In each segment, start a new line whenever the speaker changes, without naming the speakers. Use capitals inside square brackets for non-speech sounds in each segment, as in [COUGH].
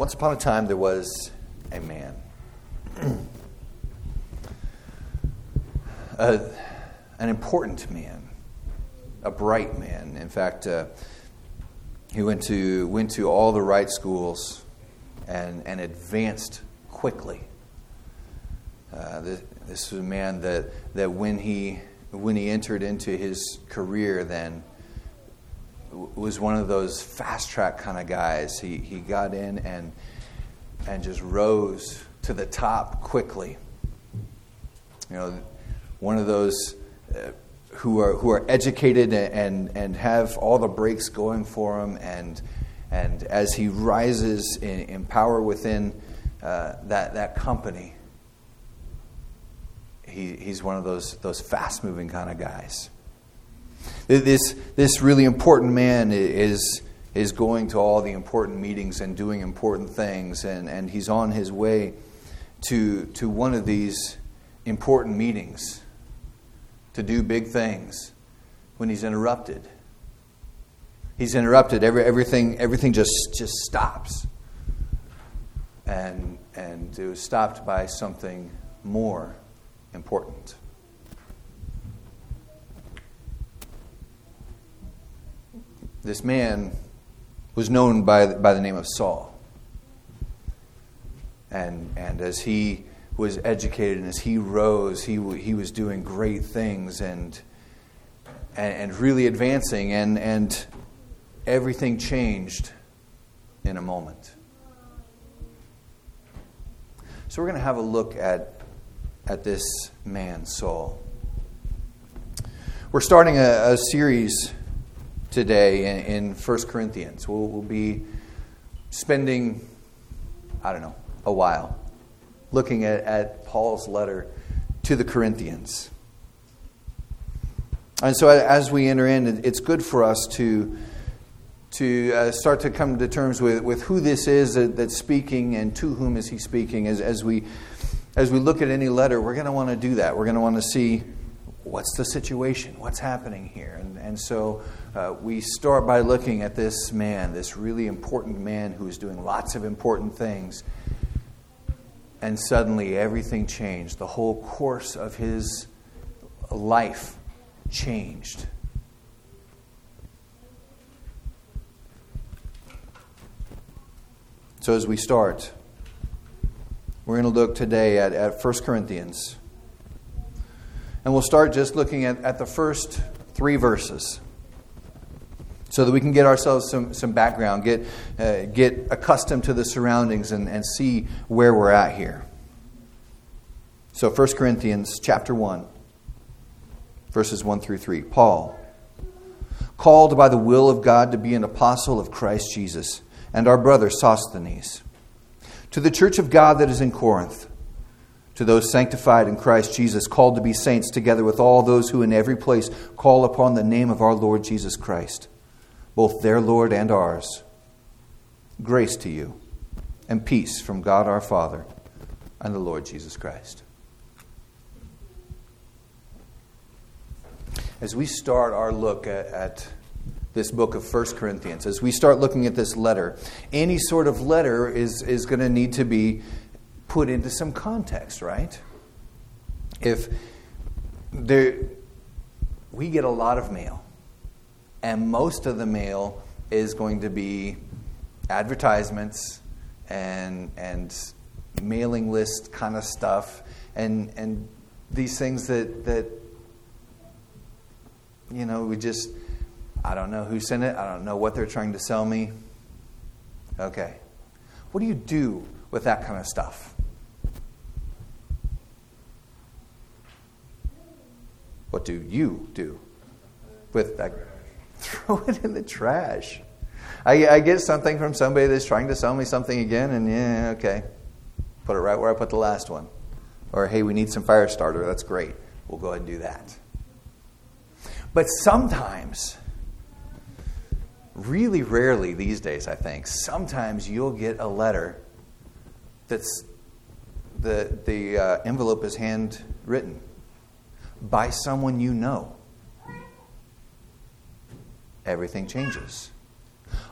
Once upon a time, there was a man. [CLEARS THROAT] a, an important man, a bright man. In fact, uh, he went to, went to all the right schools and, and advanced quickly. Uh, this, this was a man that, that when, he, when he entered into his career, then was one of those fast track kind of guys. He, he got in and, and just rose to the top quickly. You know, one of those uh, who, are, who are educated and, and have all the breaks going for him. And, and as he rises in, in power within uh, that, that company, he, he's one of those, those fast moving kind of guys. This, this really important man is, is going to all the important meetings and doing important things, and, and he's on his way to, to one of these important meetings to do big things when he's interrupted. He's interrupted. Every, everything, everything just, just stops. And, and it was stopped by something more important. This man was known by, by the name of Saul. And, and as he was educated and as he rose, he, he was doing great things and, and, and really advancing, and, and everything changed in a moment. So, we're going to have a look at, at this man, Saul. We're starting a, a series today in, in 1 Corinthians. We'll, we'll be spending, I don't know, a while looking at, at Paul's letter to the Corinthians. And so as we enter in, it's good for us to, to uh, start to come to terms with, with who this is that, that's speaking and to whom is he speaking. As, as, we, as we look at any letter, we're going to want to do that. We're going to want to see what's the situation, what's happening here. And, and so uh, we start by looking at this man, this really important man who is doing lots of important things. And suddenly everything changed. The whole course of his life changed. So, as we start, we're going to look today at, at 1 Corinthians. And we'll start just looking at, at the first three verses so that we can get ourselves some, some background, get, uh, get accustomed to the surroundings, and, and see where we're at here. So 1 Corinthians chapter 1, verses 1 through 3. Paul, called by the will of God to be an apostle of Christ Jesus, and our brother Sosthenes, to the church of God that is in Corinth, to those sanctified in Christ Jesus, called to be saints, together with all those who in every place call upon the name of our Lord Jesus Christ both their Lord and ours. Grace to you and peace from God our Father and the Lord Jesus Christ. As we start our look at, at this book of 1 Corinthians, as we start looking at this letter, any sort of letter is, is going to need to be put into some context, right? If there, we get a lot of mail and most of the mail is going to be advertisements and and mailing list kind of stuff. And and these things that that you know we just I don't know who sent it. I don't know what they're trying to sell me. Okay. What do you do with that kind of stuff? What do you do with that throw it in the trash. I, I, get something from somebody that's trying to sell me something again, and yeah, okay. Put it right where I put the last one. Or, hey, we need some fire starter. That's great. We'll go ahead and do that. But sometimes, really rarely these days, I think, sometimes you'll get a letter that's the, the uh, envelope is handwritten by someone you know everything changes.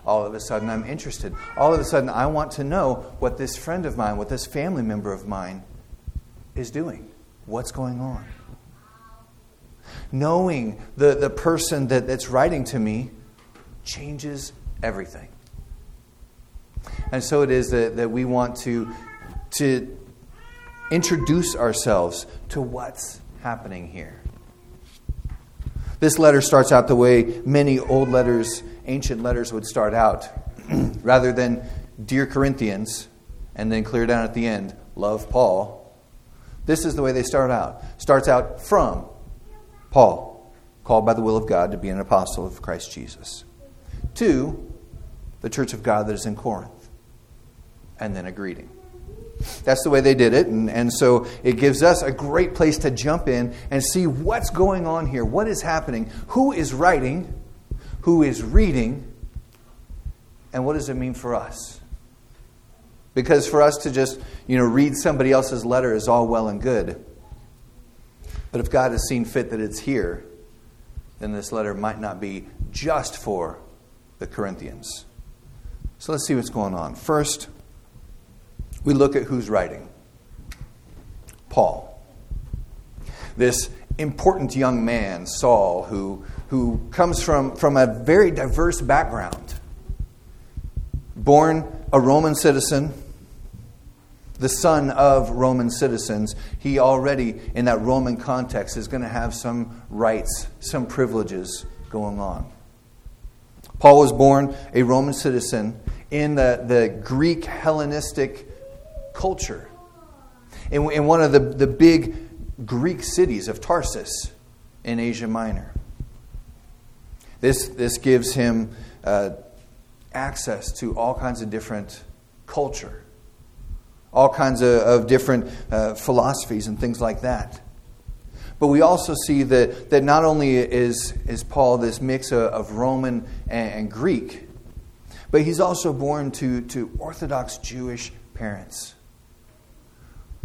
All of a sudden, I'm interested. All of a sudden, I want to know what this friend of mine, what this family member of mine is doing. What's going on? Knowing the, the person that, that's writing to me changes everything. And so it is that, that we want to, to introduce ourselves to what's happening here. This letter starts out the way many old letters, ancient letters would start out. [CLEARS THROAT] Rather than, Dear Corinthians, and then clear down at the end, Love Paul. This is the way they start out. Starts out from Paul, called by the will of God to be an apostle of Christ Jesus, to the church of God that is in Corinth, and then a greeting. That's the way they did it. And, and so it gives us a great place to jump in and see what's going on here. What is happening? Who is writing? Who is reading? And what does it mean for us? Because for us to just, you know, read somebody else's letter is all well and good. But if God has seen fit that it's here, then this letter might not be just for the Corinthians. So let's see what's going on. First, we look at who's writing Paul. This important young man, Saul, who, who comes from, from a very diverse background. Born a Roman citizen, the son of Roman citizens, he already, in that Roman context, is going to have some rights, some privileges going on. Paul was born a Roman citizen in the, the Greek Hellenistic culture. In, in one of the, the big Greek cities of Tarsus in Asia Minor. This, this gives him uh, access to all kinds of different culture, all kinds of, of different uh, philosophies and things like that. But we also see that, that not only is, is Paul this mix of, of Roman and, and Greek, but he's also born to, to Orthodox Jewish parents.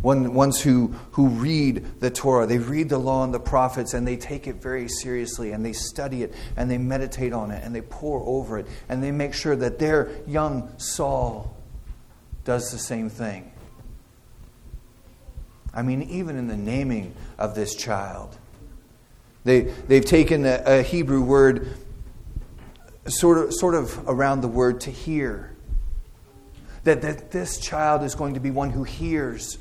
One, ones who, who read the Torah, they read the law and the prophets, and they take it very seriously, and they study it, and they meditate on it, and they pore over it, and they make sure that their young Saul does the same thing. I mean, even in the naming of this child, they, they've taken a, a Hebrew word sort of, sort of around the word to hear. That, that this child is going to be one who hears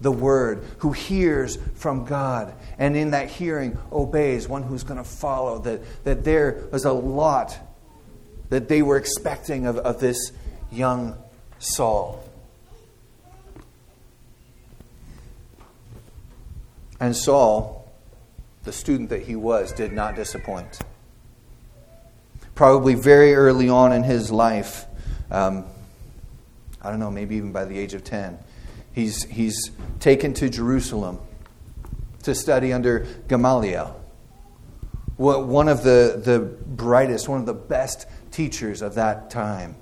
the word, who hears from God, and in that hearing obeys, one who's going to follow. That, that there was a lot that they were expecting of, of this young Saul. And Saul, the student that he was, did not disappoint. Probably very early on in his life, um, I don't know, maybe even by the age of 10, He's, he's taken to Jerusalem to study under Gamaliel, one of the, the brightest, one of the best teachers of that time.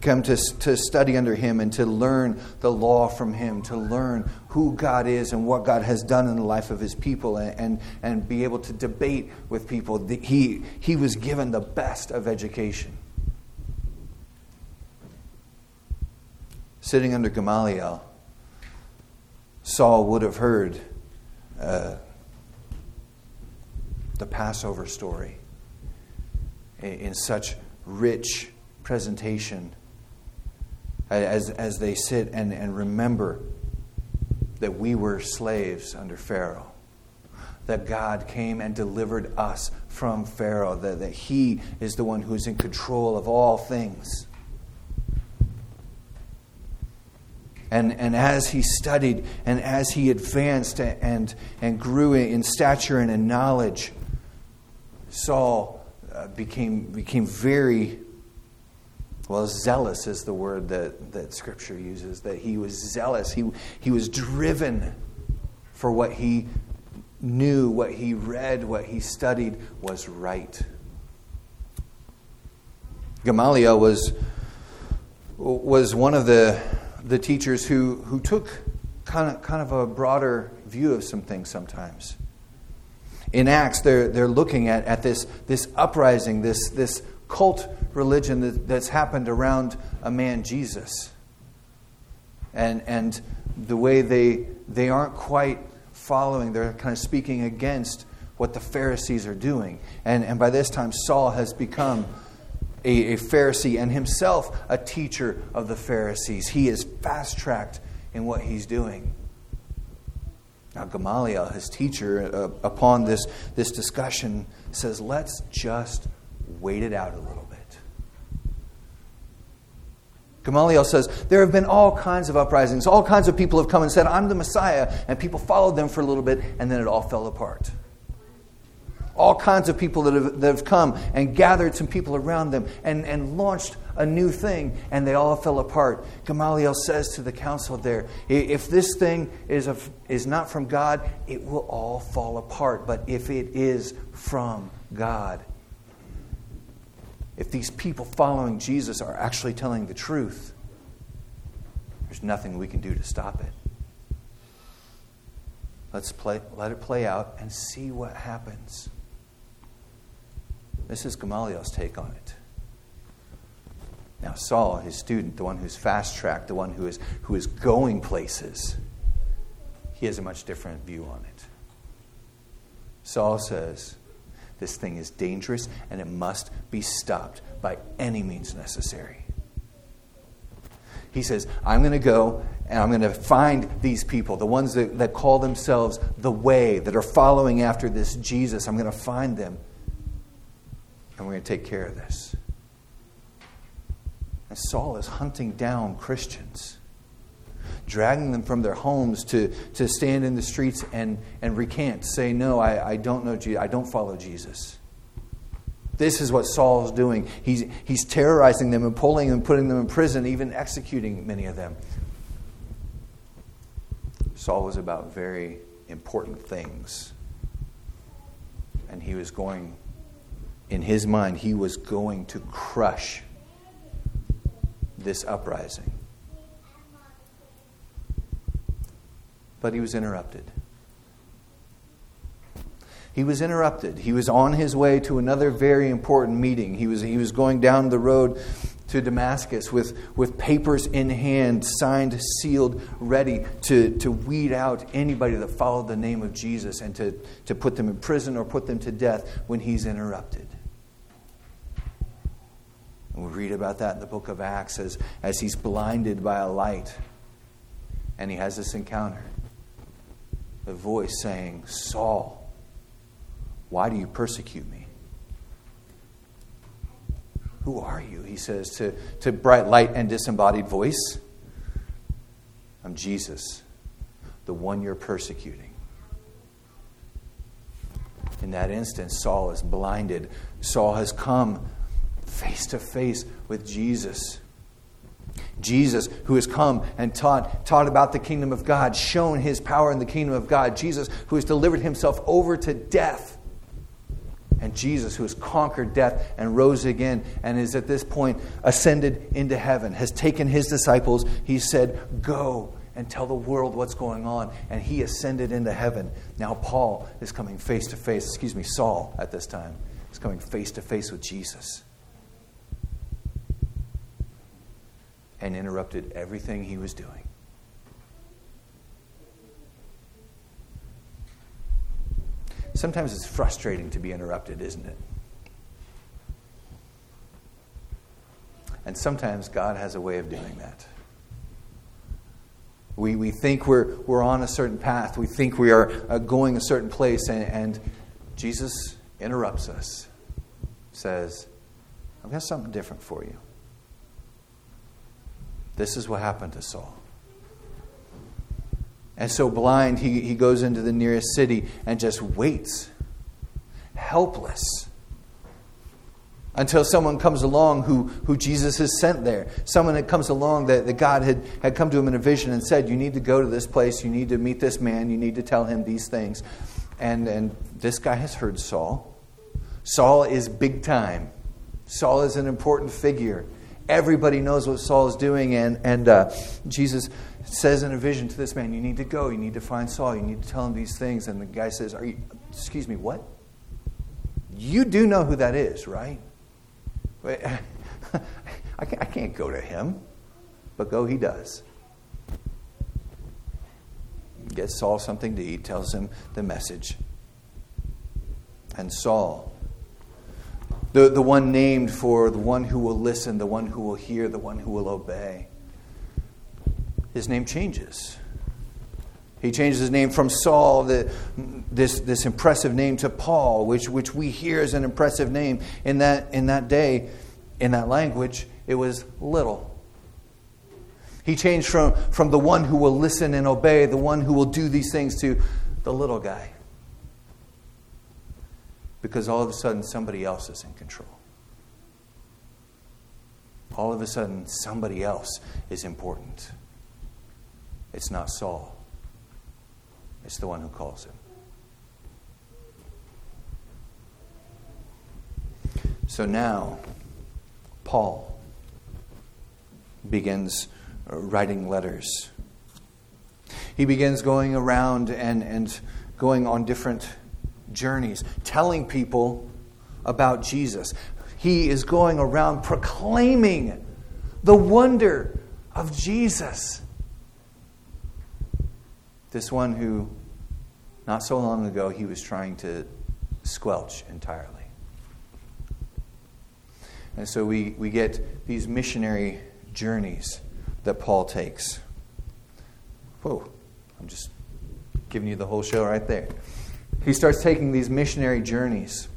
Come to, to study under him and to learn the law from him, to learn who God is and what God has done in the life of his people, and, and, and be able to debate with people. He, he was given the best of education. Sitting under Gamaliel, Saul would have heard uh, the Passover story in, such rich presentation as, as they sit and, and remember that we were slaves under Pharaoh, that God came and delivered us from Pharaoh, that, that He is the one who's in control of all things. And, and as he studied and as he advanced and, and grew in stature and in knowledge, Saul uh, became, became very, well, zealous is the word that, that Scripture uses, that he was zealous. He, he was driven for what he knew, what he read, what he studied was right. Gamaliel was, was one of the the teachers who, who took kind of, kind of a broader view of some things sometimes. In Acts, they're, they're looking at, at this, this uprising, this, this cult religion that, that's happened around a man, Jesus. And, and the way they, they aren't quite following, they're kind of speaking against what the Pharisees are doing. And, and by this time, Saul has become a, a Pharisee and himself a teacher of the Pharisees. He is fast tracked in what he's doing. Now, Gamaliel, his teacher, uh, upon this, this discussion, says, let's just wait it out a little bit. Gamaliel says, There have been all kinds of uprisings. All kinds of people have come and said, I'm the Messiah. And people followed them for a little bit, and then it all fell apart all kinds of people that have, that have come and gathered some people around them and, and launched a new thing, and they all fell apart. Gamaliel says to the council there, if this thing is, a, is not from God, it will all fall apart. But if it is from God, if these people following Jesus are actually telling the truth, there's nothing we can do to stop it. Let's play, let it play out and see what happens. This is Gamaliel's take on it. Now, Saul, his student, the one who's fast tracked, the one who is, who is going places, he has a much different view on it. Saul says, This thing is dangerous and it must be stopped by any means necessary. He says, I'm going to go and I'm going to find these people, the ones that, that call themselves the way, that are following after this Jesus. I'm going to find them and we're going to take care of this. And Saul is hunting down Christians, dragging them from their homes to, to stand in the streets and, and recant, say, No, I, I don't know Jesus, I don't follow Jesus. This is what Saul's doing. He's, he's terrorizing them and pulling them, putting them in prison, even executing many of them. Saul was about very important things. And he was going in his mind, he was going to crush this uprising. But he was interrupted. He was interrupted. He was on his way to another very important meeting. He was, he was going down the road to Damascus with, with papers in hand, signed, sealed, ready to, to weed out anybody that followed the name of Jesus and to, to put them in prison or put them to death when he's interrupted. And we read about that in the book of Acts as, as he's blinded by a light and he has this encounter. The voice saying, Saul, why do you persecute me? Who are you? He says to, to bright light and disembodied voice. I'm Jesus, the one you're persecuting. In that instant, Saul is blinded. Saul has come face to face with Jesus. Jesus, who has come and taught, taught about the kingdom of God, shown his power in the kingdom of God. Jesus, who has delivered himself over to death. And Jesus, who has conquered death and rose again and is at this point ascended into heaven, has taken his disciples. He said, Go and tell the world what's going on. And he ascended into heaven. Now, Paul is coming face to face, excuse me, Saul at this time, is coming face to face with Jesus. And interrupted everything he was doing. Sometimes it's frustrating to be interrupted, isn't it? And sometimes God has a way of doing that. We, we think we're, we're on a certain path, we think we are uh, going a certain place, and, and Jesus interrupts us, says, I've got something different for you. This is what happened to Saul. And so blind, he, he goes into the nearest city and just waits, helpless, until someone comes along who, who Jesus has sent there. Someone that comes along that, that God had, had come to him in a vision and said, You need to go to this place, you need to meet this man, you need to tell him these things. And, and this guy has heard Saul. Saul is big time, Saul is an important figure. Everybody knows what Saul is doing, and, and uh, Jesus says in a vision to this man, You need to go, you need to find Saul, you need to tell him these things. And the guy says, Are you, excuse me, what? You do know who that is, right? [LAUGHS] I can't go to him, but go he does. Gets Saul something to eat, tells him the message. And Saul, the, the one named for the one who will listen, the one who will hear, the one who will obey, his name changes. He changes his name from Saul, the, this, this impressive name, to Paul, which, which we hear as an impressive name. In that, in that day, in that language, it was little. He changed from, from the one who will listen and obey, the one who will do these things, to the little guy. Because all of a sudden, somebody else is in control. All of a sudden, somebody else is important. It's not Saul. It's the one who calls him. So now, Paul begins writing letters. He begins going around and, and going on different journeys, telling people about Jesus. He is going around proclaiming the wonder of Jesus. This one who, not so long ago, he was trying to squelch entirely. And so we, we get these missionary journeys that Paul takes. Whoa, I'm just giving you the whole show right there. He starts taking these missionary journeys.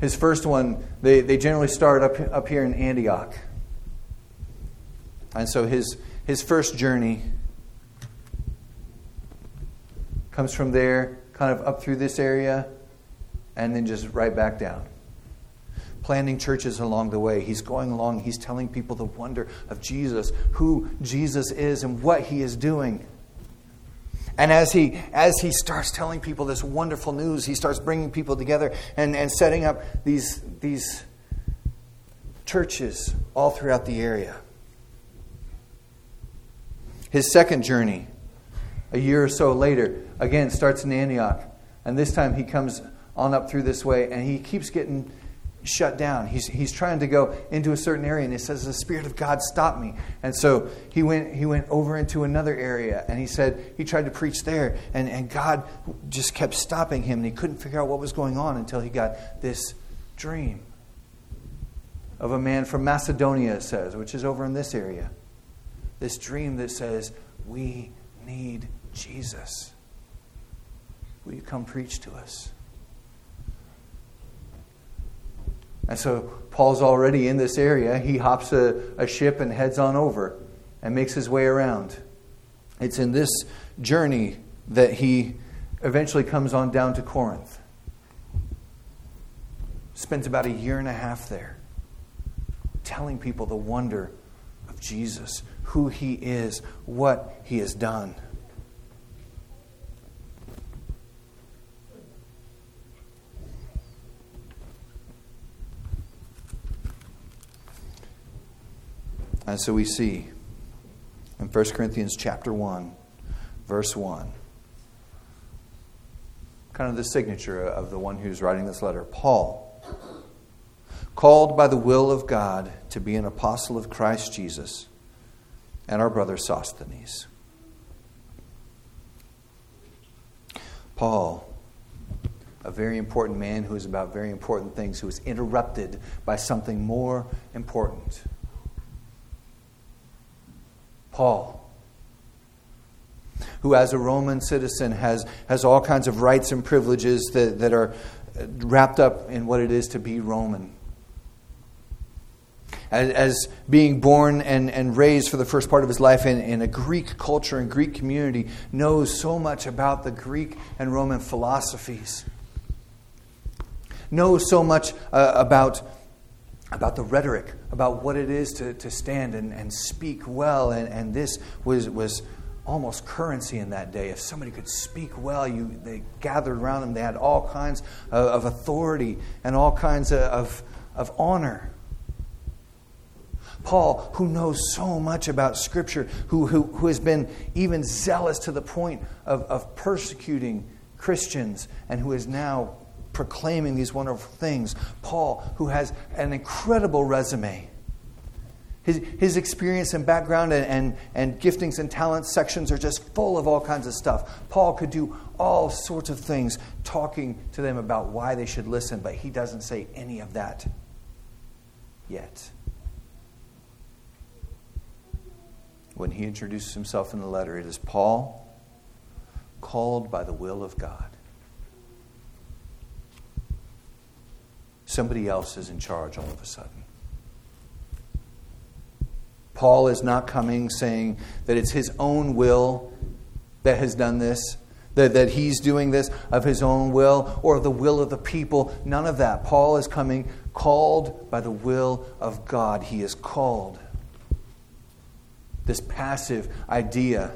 His first one, they, they generally start up, up here in Antioch. And so his, his first journey comes from there, kind of up through this area, and then just right back down. Planting churches along the way. He's going along, he's telling people the wonder of Jesus, who Jesus is, and what he is doing. And as he, as he starts telling people this wonderful news, he starts bringing people together and, and setting up these, these churches all throughout the area. His second journey a year or so later, again, starts in Antioch. And this time he comes on up through this way, and he keeps getting shut down. He's, he's trying to go into a certain area, and he says, The Spirit of God stopped me. And so he went, he went over into another area, and he said he tried to preach there, and, and God just kept stopping him, and he couldn't figure out what was going on until he got this dream of a man from Macedonia, it says, which is over in this area. This dream that says, We need Jesus. Will you come preach to us? And so Paul's already in this area. He hops a, a ship and heads on over and makes his way around. It's in this journey that he eventually comes on down to Corinth. Spends about a year and a half there telling people the wonder of Jesus, who he is, what he has done. And so we see in 1 Corinthians chapter 1, verse 1, kind of the signature of the one who's writing this letter Paul, called by the will of God to be an apostle of Christ Jesus, and our brother Sosthenes. Paul, a very important man who is about very important things, who is interrupted by something more important. Paul, who, as a Roman citizen, has, has all kinds of rights and privileges that, that are wrapped up in what it is to be Roman. As, as being born and, and raised for the first part of his life in, in a Greek culture and Greek community, knows so much about the Greek and Roman philosophies, knows so much uh, about about the rhetoric, about what it is to, to stand and, and speak well. And, and this was, was almost currency in that day. If somebody could speak well, you, they gathered around them. They had all kinds of, of authority and all kinds of, of, of honor. Paul, who knows so much about Scripture, who, who, who has been even zealous to the point of, of persecuting Christians, and who is now proclaiming these wonderful things. Paul, who has an incredible resume. His, his experience and background and, and, and giftings and talents sections are just full of all kinds of stuff. Paul could do all sorts of things talking to them about why they should listen, but he doesn't say any of that yet. When he introduces himself in the letter, it is Paul, called by the will of God. Somebody else is in charge all of a sudden. Paul is not coming saying that it's his own will that has done this, that, that he's doing this of his own will or the will of the people. None of that. Paul is coming called by the will of God. He is called. This passive idea.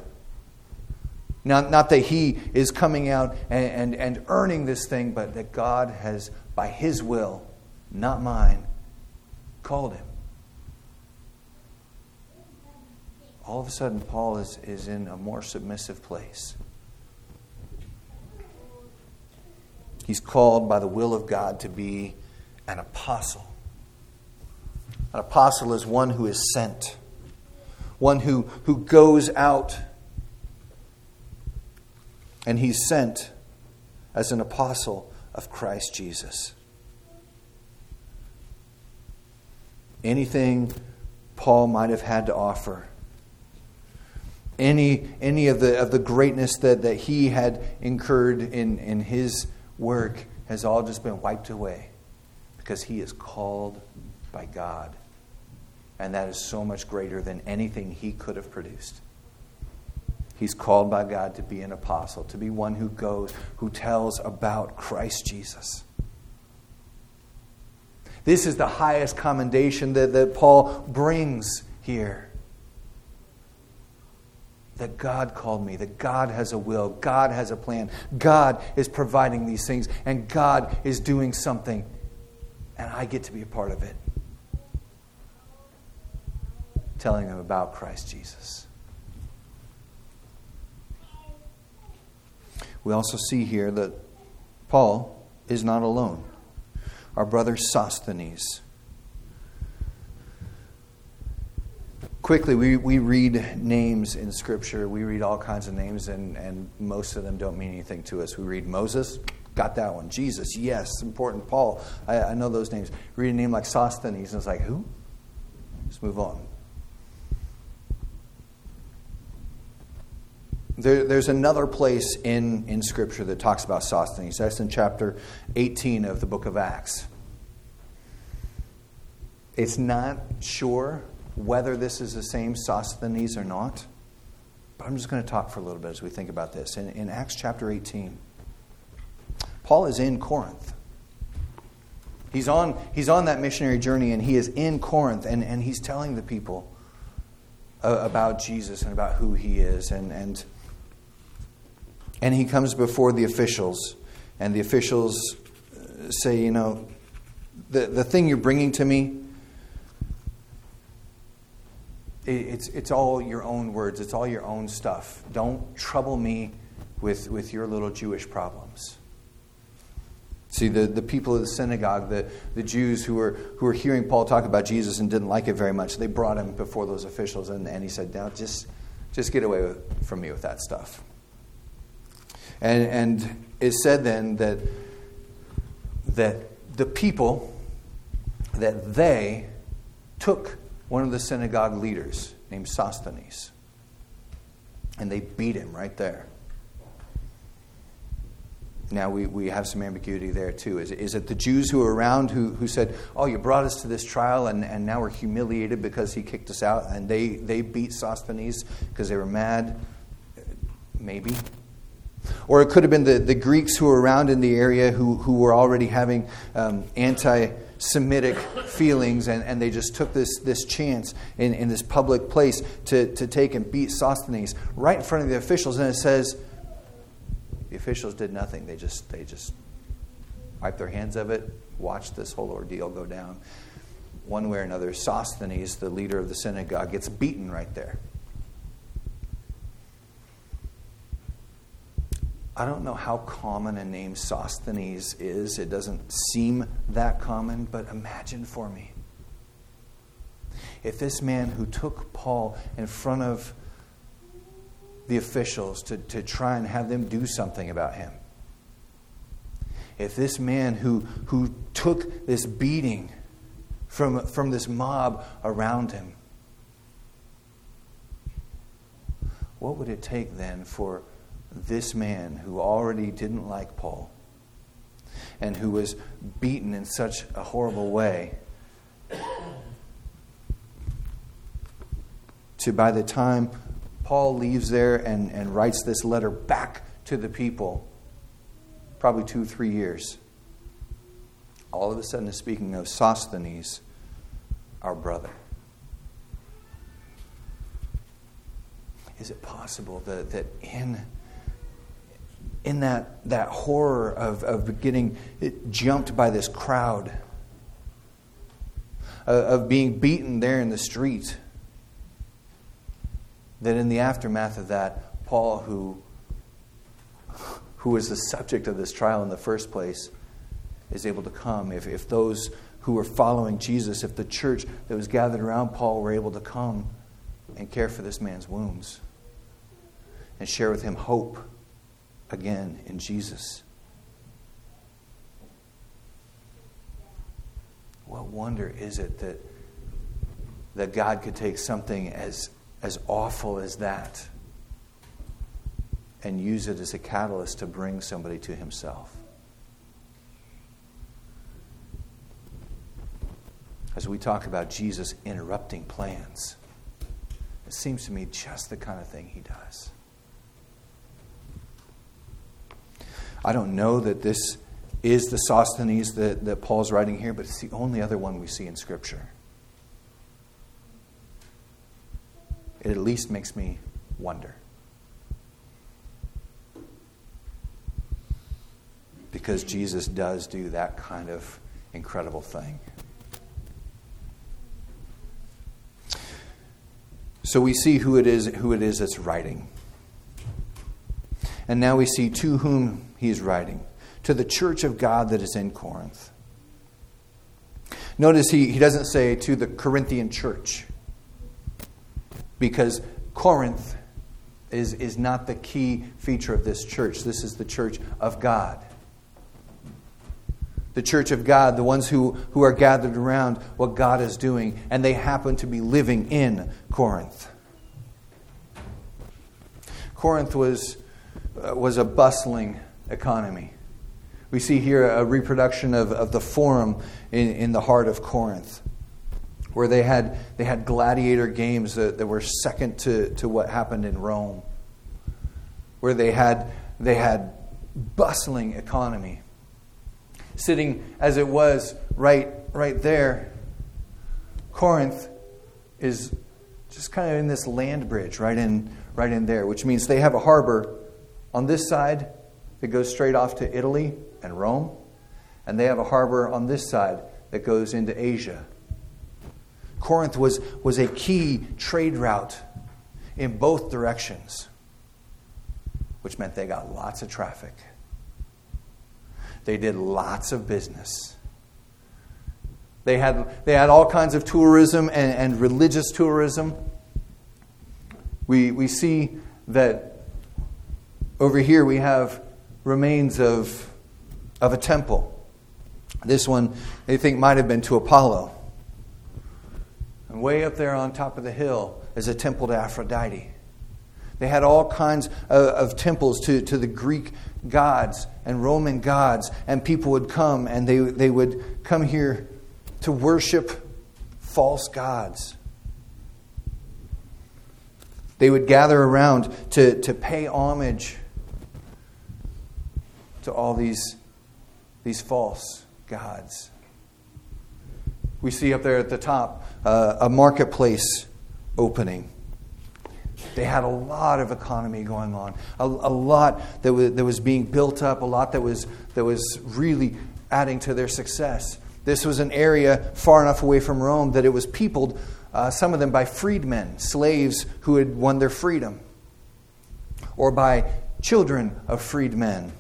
Not, not that he is coming out and, and, and earning this thing, but that God has, by his will, not mine, called him. all of a sudden Paul is, is in a more submissive place. He's called by the will of God to be an apostle. An apostle is one who is sent, one who, who goes out. And he's sent as an apostle of Christ Jesus. Anything Paul might have had to offer any, any of, the, of the greatness that, that he had incurred in, in his work has all just been wiped away because he is called by God. And that is so much greater than anything he could have produced. He's called by God to be an apostle, to be one who goes, who tells about Christ Jesus. This is the highest commendation that, that Paul brings here that God called me, that God has a will, God has a plan, God is providing these things, and God is doing something, and I get to be a part of it. Telling them about Christ Jesus. We also see here that Paul is not alone. Our brother Sosthenes quickly, we, we read names in Scripture. We read all kinds of names, and, and most of them don't mean anything to us. We read Moses, got that one. Jesus, yes, important. Paul, I, I know those names. Read a name like Sosthenes, and it's like, who? Let's move on. There, there's another place in, in Scripture that talks about Sosthenes. That's in chapter 18 of the book of Acts. It's not sure whether this is the same Sosthenes or not. But I'm just going to talk for a little bit as we think about this. In, in Acts chapter 18, Paul is in Corinth. He's on, he's on that missionary journey and he is in Corinth and, and he's telling the people about Jesus and about who he is. And, and, and he comes before the officials, and the officials uh, say, You know, the, the thing you're bringing to me, it's, it's all your own words, it's all your own stuff. Don't trouble me with, with your little Jewish problems. See, the, the people of the synagogue, the, the Jews who were, who were hearing Paul talk about Jesus and didn't like it very much, they brought him before those officials, and, and he said, Now just, just get away with, from me with that stuff. And, and it said then that, that the people, that they took one of the synagogue leaders named Sosthenes. And they beat him right there. Now, we, we have some ambiguity there too. Is, is it the Jews who were around who, who said, Oh, you brought us to this trial and, and now we're humiliated because he kicked us out? And they, they beat Sosthenes because they were mad? Maybe. Or it could have been the, the Greeks who were around in the area who, who were already having um, anti Semitic feelings, and, and they just took this, this chance in, in this public place to, to take and beat Sosthenes right in front of the officials. And it says the officials did nothing. They just, they just wiped their hands of it, watched this whole ordeal go down. One way or another, Sosthenes, the leader of the synagogue, gets beaten right there. I don't know how common a name Sosthenes is. It doesn't seem that common, but imagine for me. If this man who took Paul in front of the officials to, to try and have them do something about him, if this man who, who took this beating from, from this mob around him, what would it take then for this man who already didn't like Paul and who was beaten in such a horrible way to by the time Paul leaves there and, and writes this letter back to the people, probably two, three years, all of a sudden is speaking of Sosthenes, our brother. Is it possible that, that in in that, that horror of, of getting jumped by this crowd, uh, of being beaten there in the street, that in the aftermath of that, Paul, who, who was the subject of this trial in the first place, is able to come. If, if those who were following Jesus, if the church that was gathered around Paul were able to come and care for this man's wounds and share with him hope again in Jesus. What wonder is it that, that God could take something as, as awful as that and use it as a catalyst to bring somebody to Himself? As we talk about Jesus interrupting plans, it seems to me just the kind of thing He does. I don't know that this is the Sosthenes that, that Paul's writing here, but it's the only other one we see in Scripture. It at least makes me wonder. Because Jesus does do that kind of incredible thing. So we see who it is who it is that's writing. And now we see to whom he is writing to the church of God that is in Corinth. Notice he, he doesn't say to the Corinthian church, because Corinth is, is not the key feature of this church. This is the church of God. The church of God, the ones who, who are gathered around what God is doing, and they happen to be living in Corinth. Corinth was, Uh, was a bustling economy. We see here a reproduction of, of the forum in, in the heart of Corinth, where they had, they had gladiator games that, that were second to, to what happened in Rome, where they had, they had bustling economy. Sitting as it was right, right there, Corinth is just kind of in this land bridge right in, right in there, which means they have a harbor on this side that goes straight off to Italy and Rome, and they have a harbor on this side that goes into Asia. Corinth was, was a key trade route in both directions, which meant they got lots of traffic. They did lots of business. They had, they had all kinds of tourism and, and religious tourism. We, we see that over here we have remains of, of a temple. This one they think might have been to Apollo. And way up there on top of the hill is a temple to Aphrodite. They had all kinds of, of, temples to, to the Greek gods and Roman gods, and people would come and they, they would come here to worship false gods. They would gather around to, to pay homage to all these, these false gods. We see up there at the top uh, a marketplace opening. They had a lot of economy going on, a, a lot that was, that was being built up, a lot that was, that was really adding to their success. This was an area far enough away from Rome that it was peopled, uh, some of them by freedmen, slaves who had won their freedom, or by children of freed men.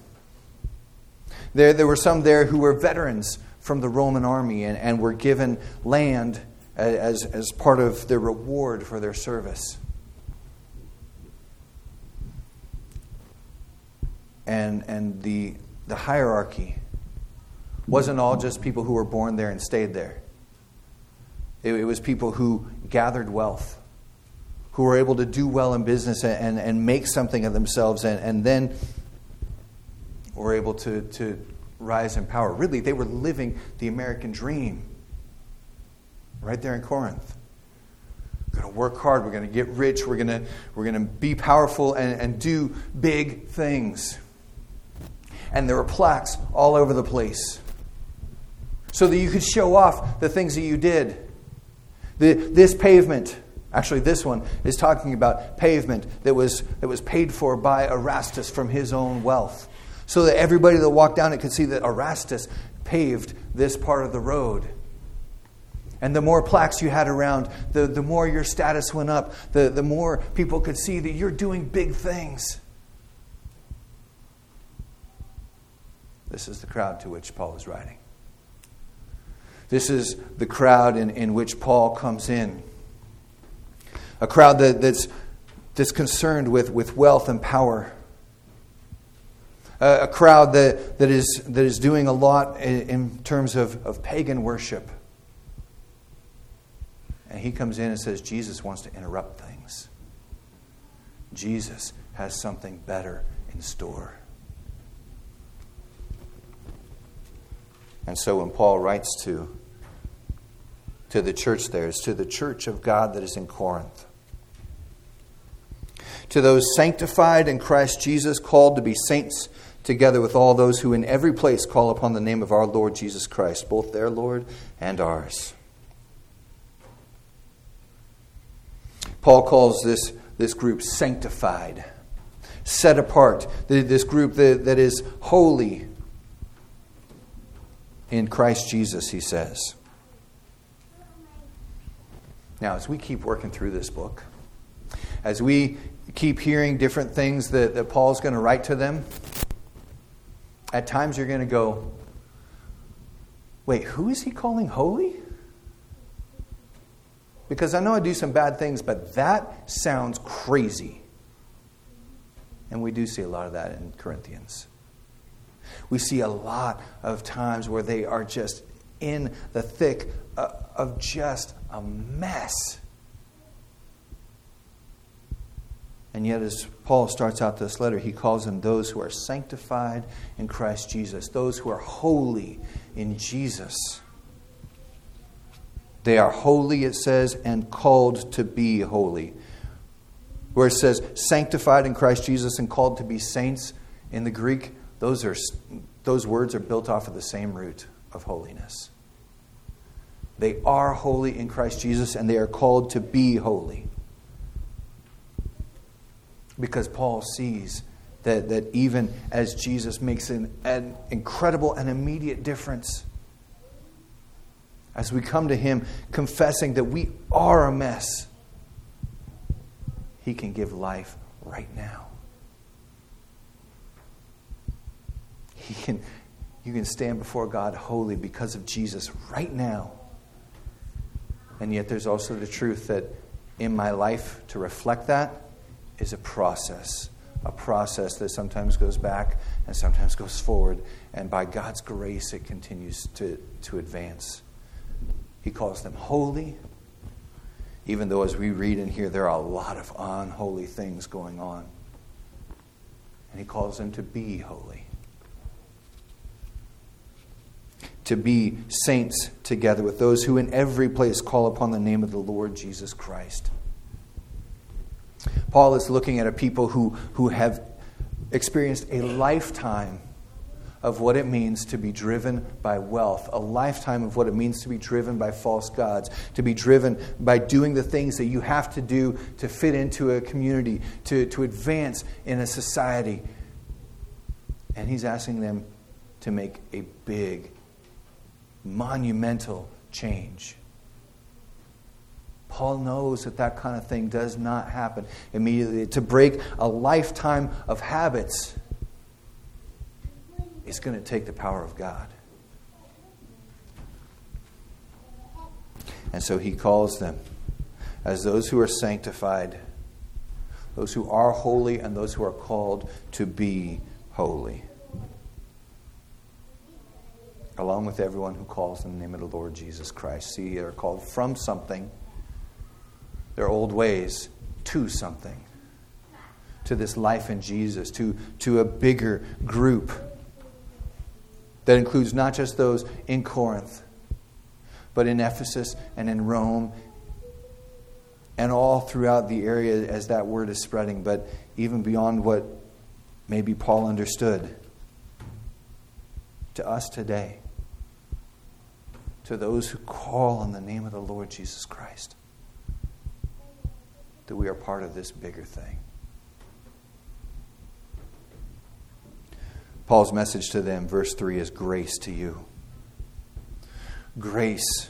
There, there were some there who were veterans from the Roman army and, and were given land as, as part of their reward for their service. And, and the, the hierarchy wasn't all just people who were born there and stayed there. It, it was people who gathered wealth, who were able to do well in business and, and make something of themselves, and, and then were able to, to rise in power. Really, they were living the American dream right there in Corinth. We're going to work hard. We're going to get rich. We're going to, we're going to be powerful and, and do big things. And there were plaques all over the place so that you could show off the things that you did. The, this pavement, actually, this one is talking about pavement that was, that was paid for by Erastus from his own wealth. So that everybody that walked down it could see that Erastus paved this part of the road. And the more plaques you had around, the, the more your status went up, the, the more people could see that you're doing big things. This is the crowd to which Paul is writing. This is the crowd in, in which Paul comes in. A crowd that, that's, that's concerned with, with wealth and power. A, crowd that, that, is, that is doing a lot in, in terms of, of pagan worship. And he comes in and says, Jesus wants to interrupt things. Jesus has something better in store. And so when Paul writes to, to the church there, it's to the church of God that is in Corinth. To those sanctified in Christ Jesus, called to be saints, together with all those who in every place call upon the name of our Lord Jesus Christ, both their Lord and ours. Paul calls this, this group sanctified, set apart, this group that, that is holy, in Christ Jesus, he says. Now, as we keep working through this book, as we keep hearing different things that, that Paul's going to write to them, at times you're going to go, wait, who is he calling holy? Because I know I do some bad things, but that sounds crazy. And we do see a lot of that in Corinthians. We see a lot of times where they are just in the thick uh, of just a mess. And yet, as Paul starts out this letter, he calls them those who are sanctified in Christ Jesus, those who are holy in Jesus. They are holy, it says, and called to be holy. Where it says sanctified in Christ Jesus and called to be saints in the Greek, those, are, those words are built off of the same root of holiness. They are holy in Christ Jesus and they are called to be holy. Because Paul sees that, that even as Jesus makes an, an incredible and immediate difference, as we come to Him confessing that we are a mess, He can give life right now. He can, you can stand before God holy because of Jesus right now. And yet, there's also the truth that in my life to reflect that is a process. A process that sometimes goes back and sometimes goes forward. And by God's grace, it continues to, to advance. He calls them holy, even though, as we read in here, there are a lot of unholy things going on. And He calls them to be holy to be saints together with those who in every place call upon the name of the Lord Jesus Christ. Paul is looking at a people who, who have experienced a lifetime of what it means to be driven by wealth, a lifetime of what it means to be driven by false gods, to be driven by doing the things that you have to do to fit into a community, to, to advance in a society. And he's asking them to make a big monumental change. Paul knows that that kind of thing does not happen immediately. To break a lifetime of habits is going to take the power of God. And so he calls them as those who are sanctified, those who are holy, and those who are called to be holy. Along with everyone who calls in the name of the Lord Jesus Christ. See, they're called from something, their old ways, to something. To this life in Jesus, to, to a bigger group that includes not just those in Corinth, but in Ephesus and in Rome and all throughout the area as that word is spreading, but even beyond what maybe Paul understood. To us today, to those who call on the name of the Lord Jesus Christ, that we are part of this bigger thing. Paul's message to them, verse 3, is grace to you. Grace,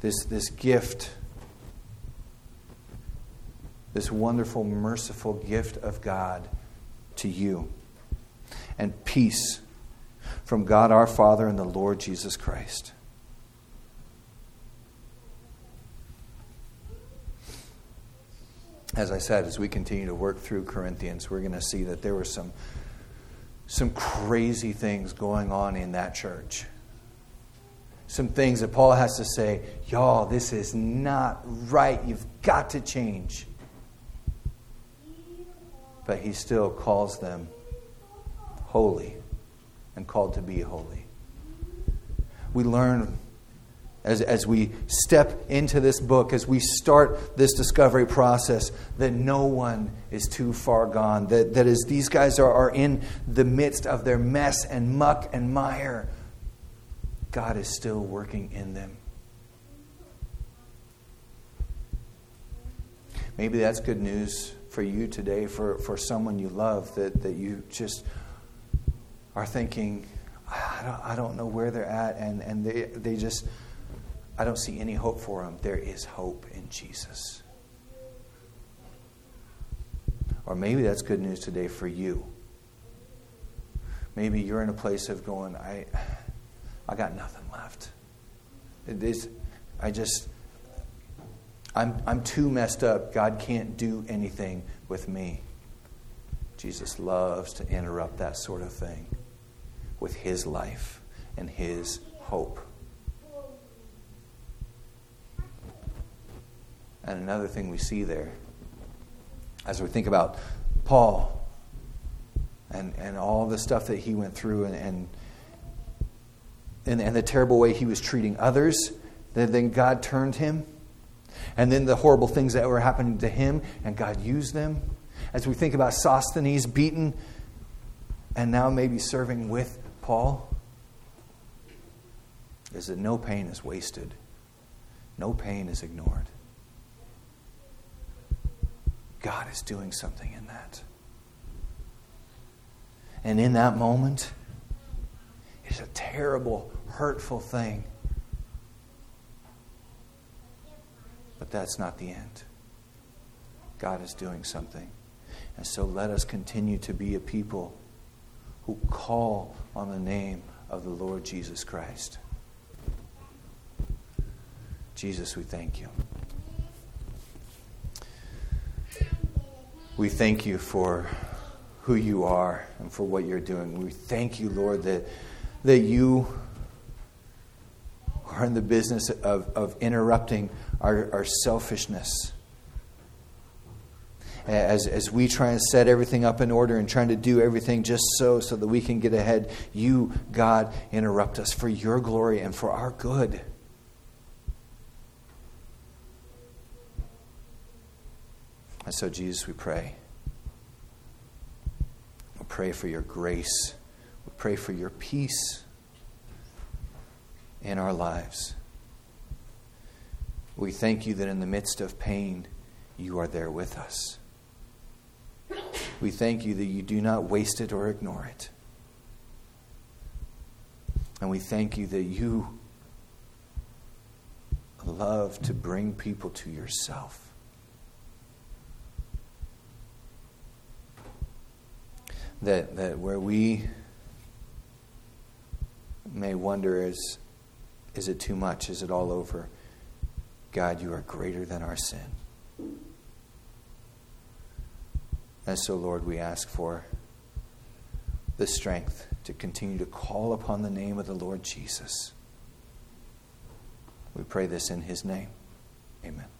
this, this gift this wonderful, merciful gift of God to you. And peace from God our Father and the Lord Jesus Christ. As I said, as we continue to work through Corinthians, we're going to see that there were some, some crazy things going on in that church. Some things that Paul has to say, y'all, this is not right. You've got to change but he still calls them holy and called to be holy. We learn as, as we step into this book, as we start this discovery process, that no one is too far gone. That, that as these guys are, are in the midst of their mess and muck and mire, God is still working in them. Maybe that's good news for you today, for, for someone you love, that, that you just are thinking, I don't, I don't know where they're at, and, and they, they just, I don't see any hope for them. There is hope in Jesus. Or maybe that's good news today for you. Maybe you're in a place of going, I, I got nothing left. It is, I just, I'm, I'm too messed up. God can't do anything with me. Jesus loves to interrupt that sort of thing with his life and his hope. And another thing we see there, as we think about Paul and, and all the stuff that he went through and, and, and, and the terrible way he was treating others, that then God turned him and then the horrible things that were happening to him, and God used them. As we think about Sosthenes beaten and now maybe serving with Paul, is that no pain is wasted, no pain is ignored. God is doing something in that. And in that moment, it's a terrible, hurtful thing. But that's not the end. God is doing something. And so let us continue to be a people who call on the name of the Lord Jesus Christ. Jesus, we thank you. We thank you for who you are and for what you're doing. We thank you, Lord, that, that you are in the business of, of interrupting our, our selfishness. As, as we try and set everything up in order and trying to do everything just so, so that we can get ahead, you, God, interrupt us for your glory and for our good. And so, Jesus, we pray. We pray for your grace. We pray for your peace in our lives. We thank you that in the midst of pain, you are there with us. We thank you that you do not waste it or ignore it. And we thank you that you love to bring people to yourself. That, that where we may wonder is, is it too much? Is it all over? God, you are greater than our sin. And so, Lord, we ask for the strength to continue to call upon the name of the Lord Jesus. We pray this in his name. Amen.